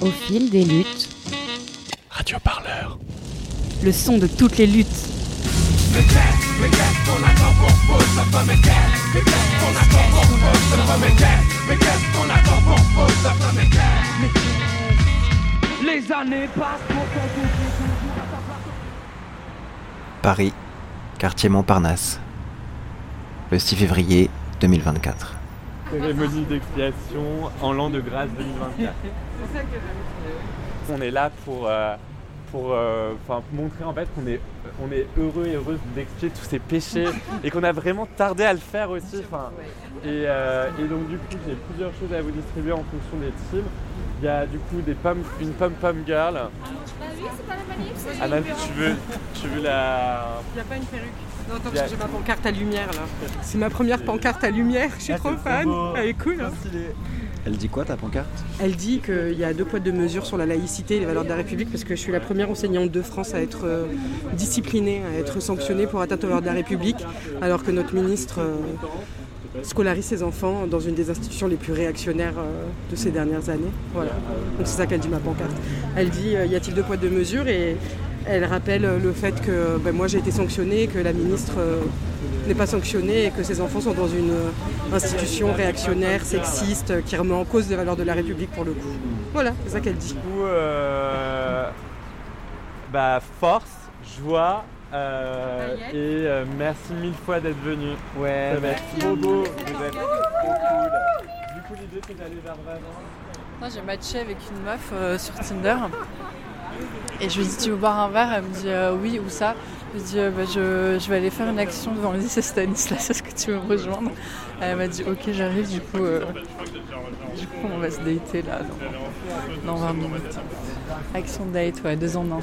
Au fil des luttes. Radio Parleur. Le son de toutes les luttes. Les années passent Paris, quartier Montparnasse. Le 6 février 2024. Cérémonie d'expiation en l'an de grâce 2024. On est là pour, euh, pour euh, enfin, montrer en fait qu'on est, on est heureux et heureuse d'expier tous ces péchés et qu'on a vraiment tardé à le faire aussi. Et, euh, et donc du coup j'ai plusieurs choses à vous distribuer en fonction des teams. Il y a du coup des pommes, une pom pom girl. Bah oui, c'est pas la manif, c'est Anna, tu veux, tu veux la. Il n'y a pas une perruque. Non, attends, j'ai ma pancarte à lumière là. C'est ma première pancarte à lumière, je suis Ah, trop fan. Elle est cool. hein. Elle dit quoi ta pancarte? Elle dit qu'il y a deux poids deux mesures sur la laïcité et les valeurs de la République parce que je suis la première enseignante de France à être euh, disciplinée, à être sanctionnée pour atteinte aux valeurs de la République, alors que notre ministre euh, scolarise ses enfants dans une des institutions les plus réactionnaires euh, de ces dernières années. Voilà. Donc c'est ça qu'elle dit ma pancarte. Elle dit y a-t-il deux poids deux mesures? Et elle rappelle le fait que ben, moi j'ai été sanctionnée, que la ministre euh, n'est pas sanctionnée et que ses enfants sont dans une euh, institution réactionnaire, sexiste, qui remet en cause les valeurs de la République pour le coup. Voilà, c'est ça qu'elle dit. Du coup, euh, bah, force, joie euh, et euh, merci mille fois d'être venu. Ouais, ça va être trop beau. Vous êtes trop cool. Du coup, l'idée c'est d'aller vers Valence. Moi, j'ai matché avec une meuf euh, sur Tinder. Et je lui dis, tu veux boire un verre? Elle me dit, euh, oui, où ça? Je lui dis, euh, bah, je, je vais aller faire une action devant le lycée Stanislas, est-ce que tu veux me rejoindre? Elle m'a dit, ok, j'arrive, du coup, euh, du coup, on va se dater là dans, dans 20 minutes. Action date, ouais, deux en un.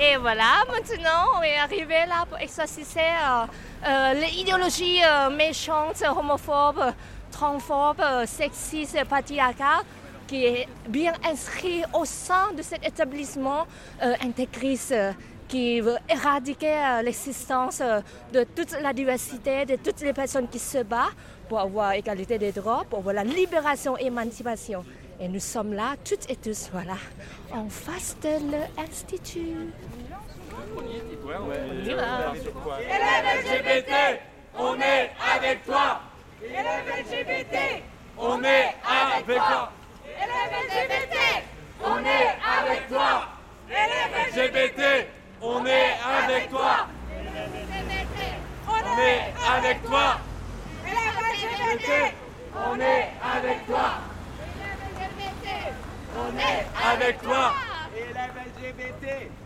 Et voilà, maintenant on est arrivé là pour exorciser euh, euh, les idéologies euh, transphobes, euh, sexistes, patriarcales qui est bien inscrit au sein de cet établissement euh, intégriste euh, qui veut éradiquer euh, l'existence euh, de toute la diversité, de toutes les personnes qui se battent pour avoir égalité des droits, pour avoir la libération et l'émancipation. Et nous sommes là, toutes et tous, voilà, en face de l'Institut. LGBT, on est avec toi. LGBT, on est avec toi. LGBT, on est avec toi. LGBT, on est avec toi. On est avec toi. LGBT, on est avec toi. On est avec toi.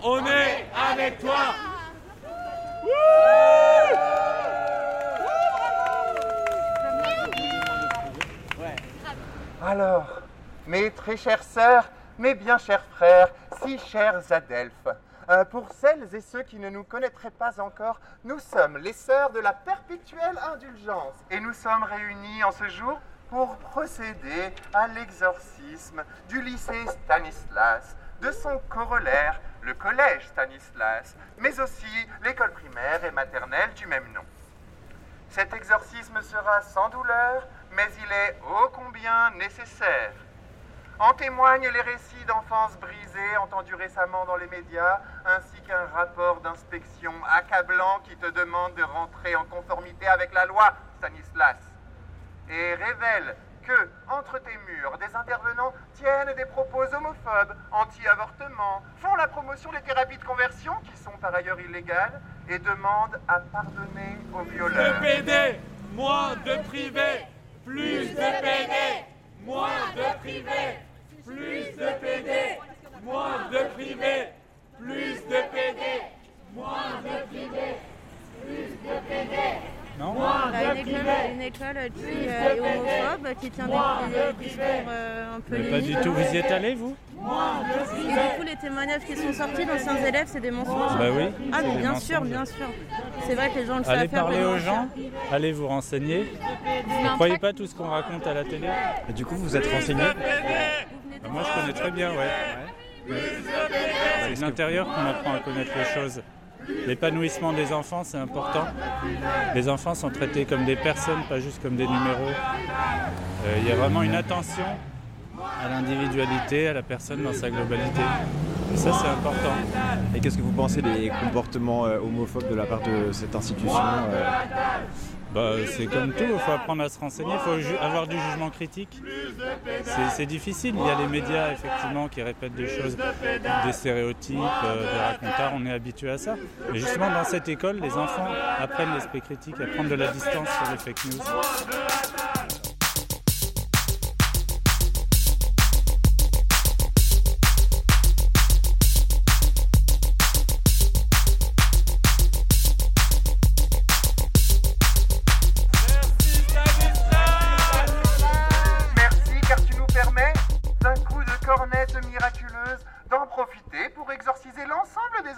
On est avec toi. Alors, mes très chères sœurs, mes bien chers frères, si chers adelphes, euh, pour celles et ceux qui ne nous connaîtraient pas encore, nous sommes les sœurs de la perpétuelle indulgence et nous sommes réunis en ce jour pour procéder à l'exorcisme du lycée Stanislas, de son corollaire, le collège Stanislas, mais aussi l'école primaire et maternelle du même nom. Cet exorcisme sera sans douleur, mais il est ô combien nécessaire. En témoignent les récits d'enfances brisées entendus récemment dans les médias, ainsi qu'un rapport d'inspection accablant qui te demande de rentrer en conformité avec la loi, Stanislas, et révèle que, entre tes murs, des intervenants tiennent des propos homophobes, anti-avortement, font la promotion des thérapies de conversion, qui sont par ailleurs illégales, et demandent à pardonner aux violeurs. De PD, moins de privé, plus de PD, moins de privé, plus de PD, moins de privé, plus de PD, moins de privé, plus de PD. Non Moins Bah, de une, qui euh, est homophobe, qui tient des, des discours euh, un peu Mais pas du tout, vous y êtes allé vous? Et du coup, les témoignages qui sont sortis d'anciens élèves, c'est des mensonges. Bah oui, Ah, c'est mais bien mensonges. sûr, bien sûr. C'est vrai que les gens le Allez savent faire. parler aux gens, allez vous renseigner. Ne croyez pas tout ce qu'on raconte à la télé? Et du coup, vous vous êtes renseigné? Bah, Moi je connais très bien, ouais. C'est de l'intérieur qu'on apprend à connaître les choses. L'épanouissement des enfants, c'est important. Les enfants sont traités comme des personnes, pas juste comme des numéros. Euh, Il y a vraiment une attention à l'individualité, à la personne dans sa globalité. Et ça, c'est important. Et qu'est-ce que vous pensez des comportements euh, homophobes de la part de cette institution euh? Bah, C'est comme tout, il faut apprendre à se renseigner, il faut avoir du jugement critique. C'est difficile, il y a les médias effectivement qui répètent des choses, des stéréotypes, euh, des racontards, on est habitué à ça. Mais justement dans cette école, les enfants apprennent l'esprit critique, prendre de la distance sur les fake news.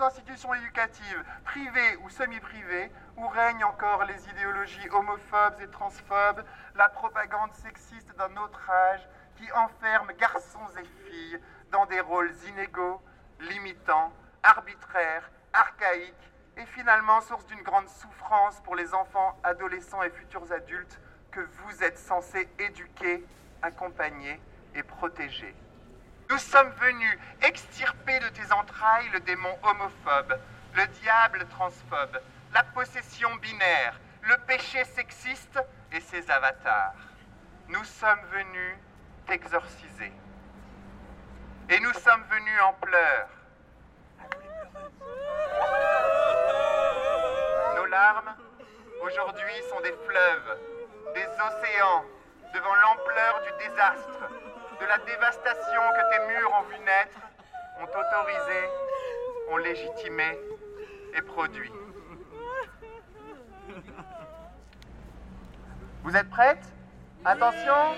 Institutions éducatives, privées ou semi-privées, où règnent encore les idéologies homophobes et transphobes, la propagande sexiste d'un autre âge qui enferme garçons et filles dans des rôles inégaux, limitants, arbitraires, archaïques et finalement source d'une grande souffrance pour les enfants, adolescents et futurs adultes que vous êtes censés éduquer, accompagner et protéger. Nous sommes venus extirper de tes entrailles le démon homophobe, le diable transphobe, la possession binaire, le péché sexiste et ses avatars. Nous sommes venus t'exorciser. Et nous sommes venus en pleurs. Nos larmes, aujourd'hui, sont des fleuves, des océans, devant l'ampleur du désastre, de la dévastation que tes murs ont vu naître, ont autorisé, ont légitimé et produit. Vous êtes prêtes? Attention,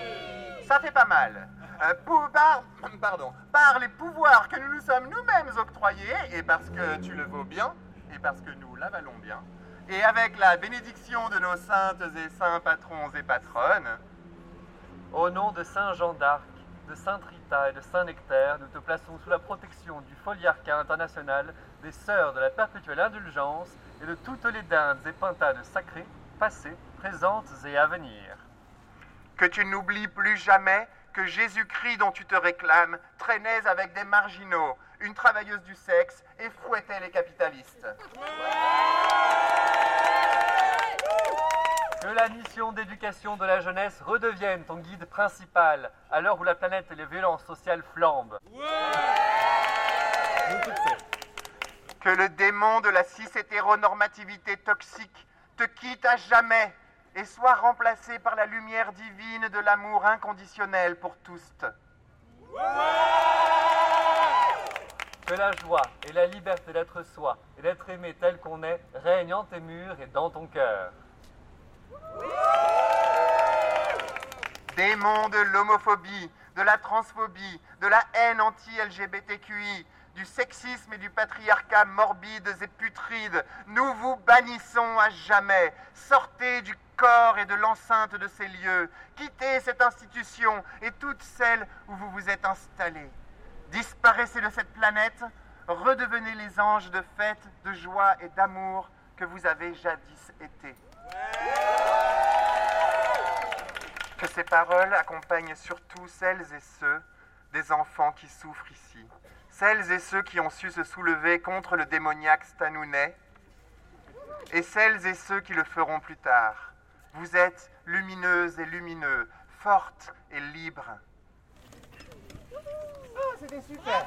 ça fait pas mal. Euh, par, par les pouvoirs que nous nous sommes nous-mêmes octroyés, et parce que tu le vaux bien, et parce que nous l'avalons bien, et avec la bénédiction de nos saintes et saints patrons et patronnes, Au nom de Saint Jean d'Arc, de Sainte Rita et de Saint Nectaire, nous te plaçons sous la protection du Foliarcat international, des Sœurs de la Perpétuelle Indulgence et de toutes les dindes et pintades sacrées, passées, présentes et à venir. que tu n'oublies plus jamais que Jésus-Christ dont tu te réclames traînait avec des marginaux, une travailleuse du sexe et fouettait les capitalistes. Que la mission d'éducation de la jeunesse redevienne ton guide principal à l'heure où la planète et les violences sociales flambent. Que le démon de la cis-hétéronormativité toxique te quitte à jamais et soit remplacé par la lumière divine de l'amour inconditionnel pour tous. Que la joie et la liberté d'être soi et d'être aimé tel qu'on est règnent en tes murs et dans ton cœur. Démon de l'homophobie, de la transphobie, de la haine anti-LGBTQI, du sexisme et du patriarcat morbides et putrides, nous vous bannissons à jamais. Sortez du corps et de l'enceinte de ces lieux. Quittez cette institution et toutes celles où vous vous êtes installés. Disparaissez de cette planète, redevenez les anges de fête, de joie et d'amour que vous avez jadis été. Que ces paroles accompagnent surtout celles et ceux des enfants qui souffrent ici, celles et ceux qui ont su se soulever contre le démoniaque Stanounet, et celles et ceux qui le feront plus tard. Vous êtes lumineuses et lumineux, fortes et libres. C'était super.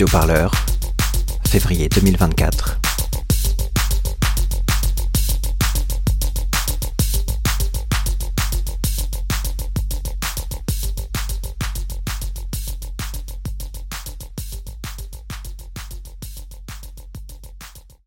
Radio Parleur, février 2024.